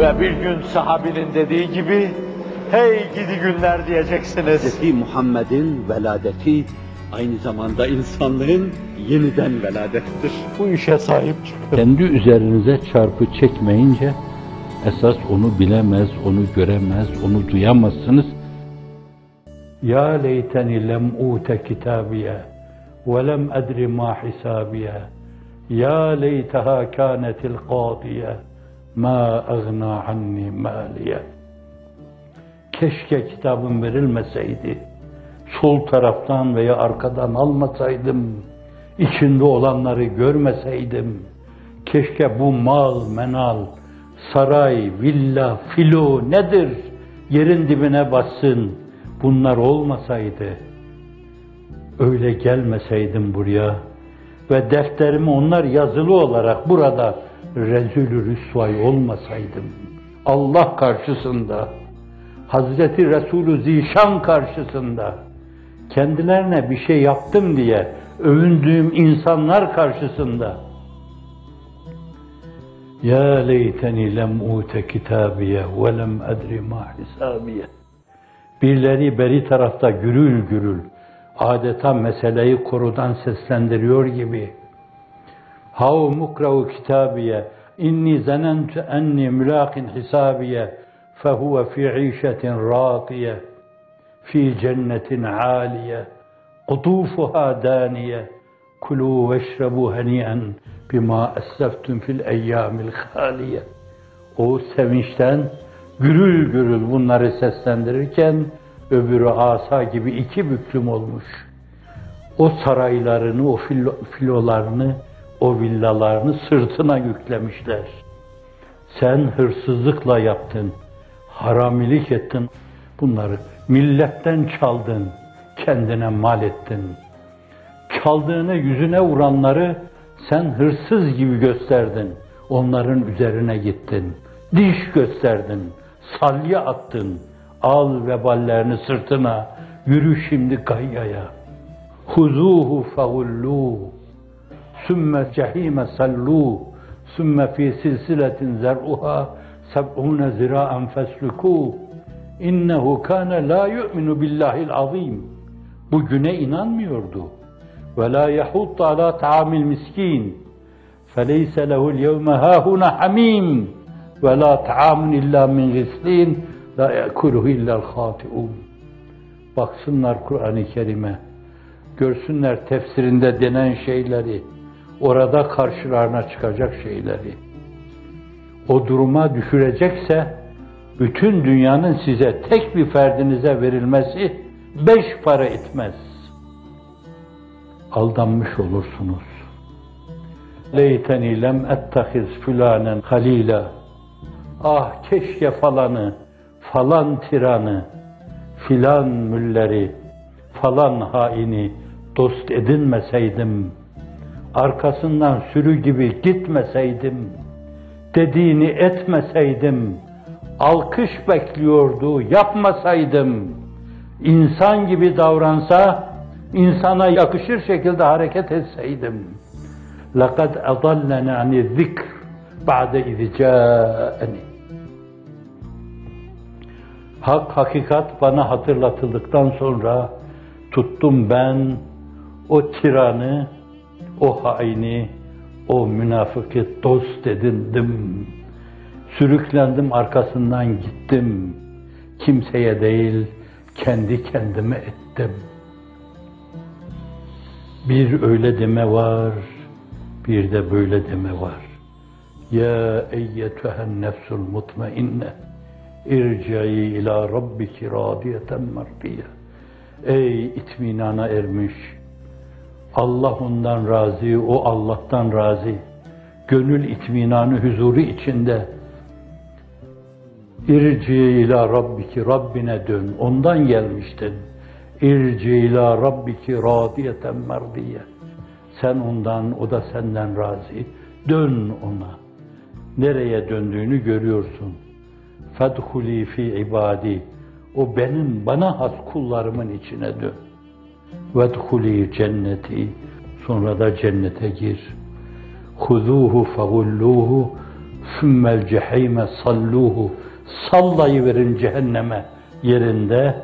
Ve bir gün sahabinin dediği gibi, hey gidi günler diyeceksiniz. Hz. Muhammed'in veladeti aynı zamanda insanlığın yeniden veladettir. Bu işe sahip çıkın. Kendi üzerinize çarpı çekmeyince esas onu bilemez, onu göremez, onu duyamazsınız. Ya leyteni lem ute kitabiye ve lem edri ma hisabiye. Ya leyteha kânetil qâdiye ma agna anni maliye. Keşke kitabım verilmeseydi. Sol taraftan veya arkadan almasaydım. içinde olanları görmeseydim. Keşke bu mal, menal, saray, villa, filo nedir? Yerin dibine bassın. Bunlar olmasaydı. Öyle gelmeseydim buraya ve defterime onlar yazılı olarak burada rezülü rüsvay olmasaydım. Allah karşısında, Hazreti Resulü Zişan karşısında, kendilerine bir şey yaptım diye övündüğüm insanlar karşısında, ya leyteni lem ute kitabiye ve lem edri ma hisabiye. Birileri beri tarafta gürül gürül, adeta meseleyi korudan seslendiriyor gibi. Hav mukravu kitabiye, inni zenentu enni mülâkin hisabiye, fehuve fi işetin râtiye, fi cennetin âliye, kutufuha dâniye, kulu veşrebu heniyen bima esseftüm fil eyyâmil hâliye. O sevinçten gürül gürül bunları seslendirirken öbürü asa gibi iki büklüm olmuş. O saraylarını, o filo, filolarını, o villalarını sırtına yüklemişler. Sen hırsızlıkla yaptın, haramilik ettin, bunları milletten çaldın, kendine mal ettin. Çaldığını yüzüne vuranları sen hırsız gibi gösterdin, onların üzerine gittin, diş gösterdin, salya attın, al veballerini sırtına, yürü şimdi gayyaya. Huzuhu fagullu, sümme cehime sallu, sümme fi silsiletin zer'uha seb'une zira'en fesluku. İnnehu kâne la yu'minu billahil azim. Bu güne inanmıyordu. Ve la yahuddu ala ta'amil miskin. Feleyse lehul yevme hâhuna hamim. Ve la ta'amun illa min gislin. La ye'kuluhu illa'l khâti'un. Baksınlar Kur'an-ı Kerim'e. Görsünler tefsirinde denen şeyleri. Orada karşılarına çıkacak şeyleri. O duruma düşürecekse bütün dünyanın size tek bir ferdinize verilmesi beş para etmez. Aldanmış olursunuz. Leyteni lem ettehiz fülanen halila. Ah keşke falanı, falan tiranı, filan mülleri, falan haini dost edinmeseydim, arkasından sürü gibi gitmeseydim, dediğini etmeseydim, alkış bekliyordu, yapmasaydım, insan gibi davransa, insana yakışır şekilde hareket etseydim. لَقَدْ اَضَلَّنَ عَنِ الذِّكْرِ بَعْدَ اِذْ جَاءَنِي Hak, hakikat bana hatırlatıldıktan sonra tuttum ben o tiranı, o haini, o münafıkı dost edindim. Sürüklendim arkasından gittim. Kimseye değil, kendi kendime ettim. Bir öyle deme var, bir de böyle deme var. Ya eyyetühen nefsul mutmainne irci'i ila rabbiki radiyeten merdiye. Ey itminana ermiş, Allah ondan razı, o Allah'tan razı. Gönül itminanı huzuru içinde. İrci ila rabbiki, Rabbine dön. Ondan gelmiştin. İrci ila rabbiki radiyeten merdiye. Sen ondan, o da senden razı. Dön ona. Nereye döndüğünü görüyorsun. Fedhuli fi ibadi. O benim, bana has kullarımın içine dön. Vedhuli cenneti. Sonra da cennete gir. Huzuhu fagulluhu Sümmel cehime salluhu. Sallayıverin cehenneme yerinde.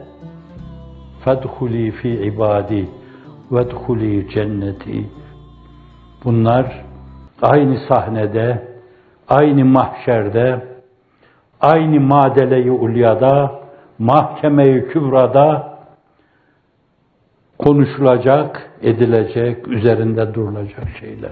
Fedhuli fi ibadi vedhuli cenneti. Bunlar aynı sahnede, aynı mahşerde, aynı madeleyi ulyada, mahkemeyi kübrada konuşulacak, edilecek, üzerinde durulacak şeyler.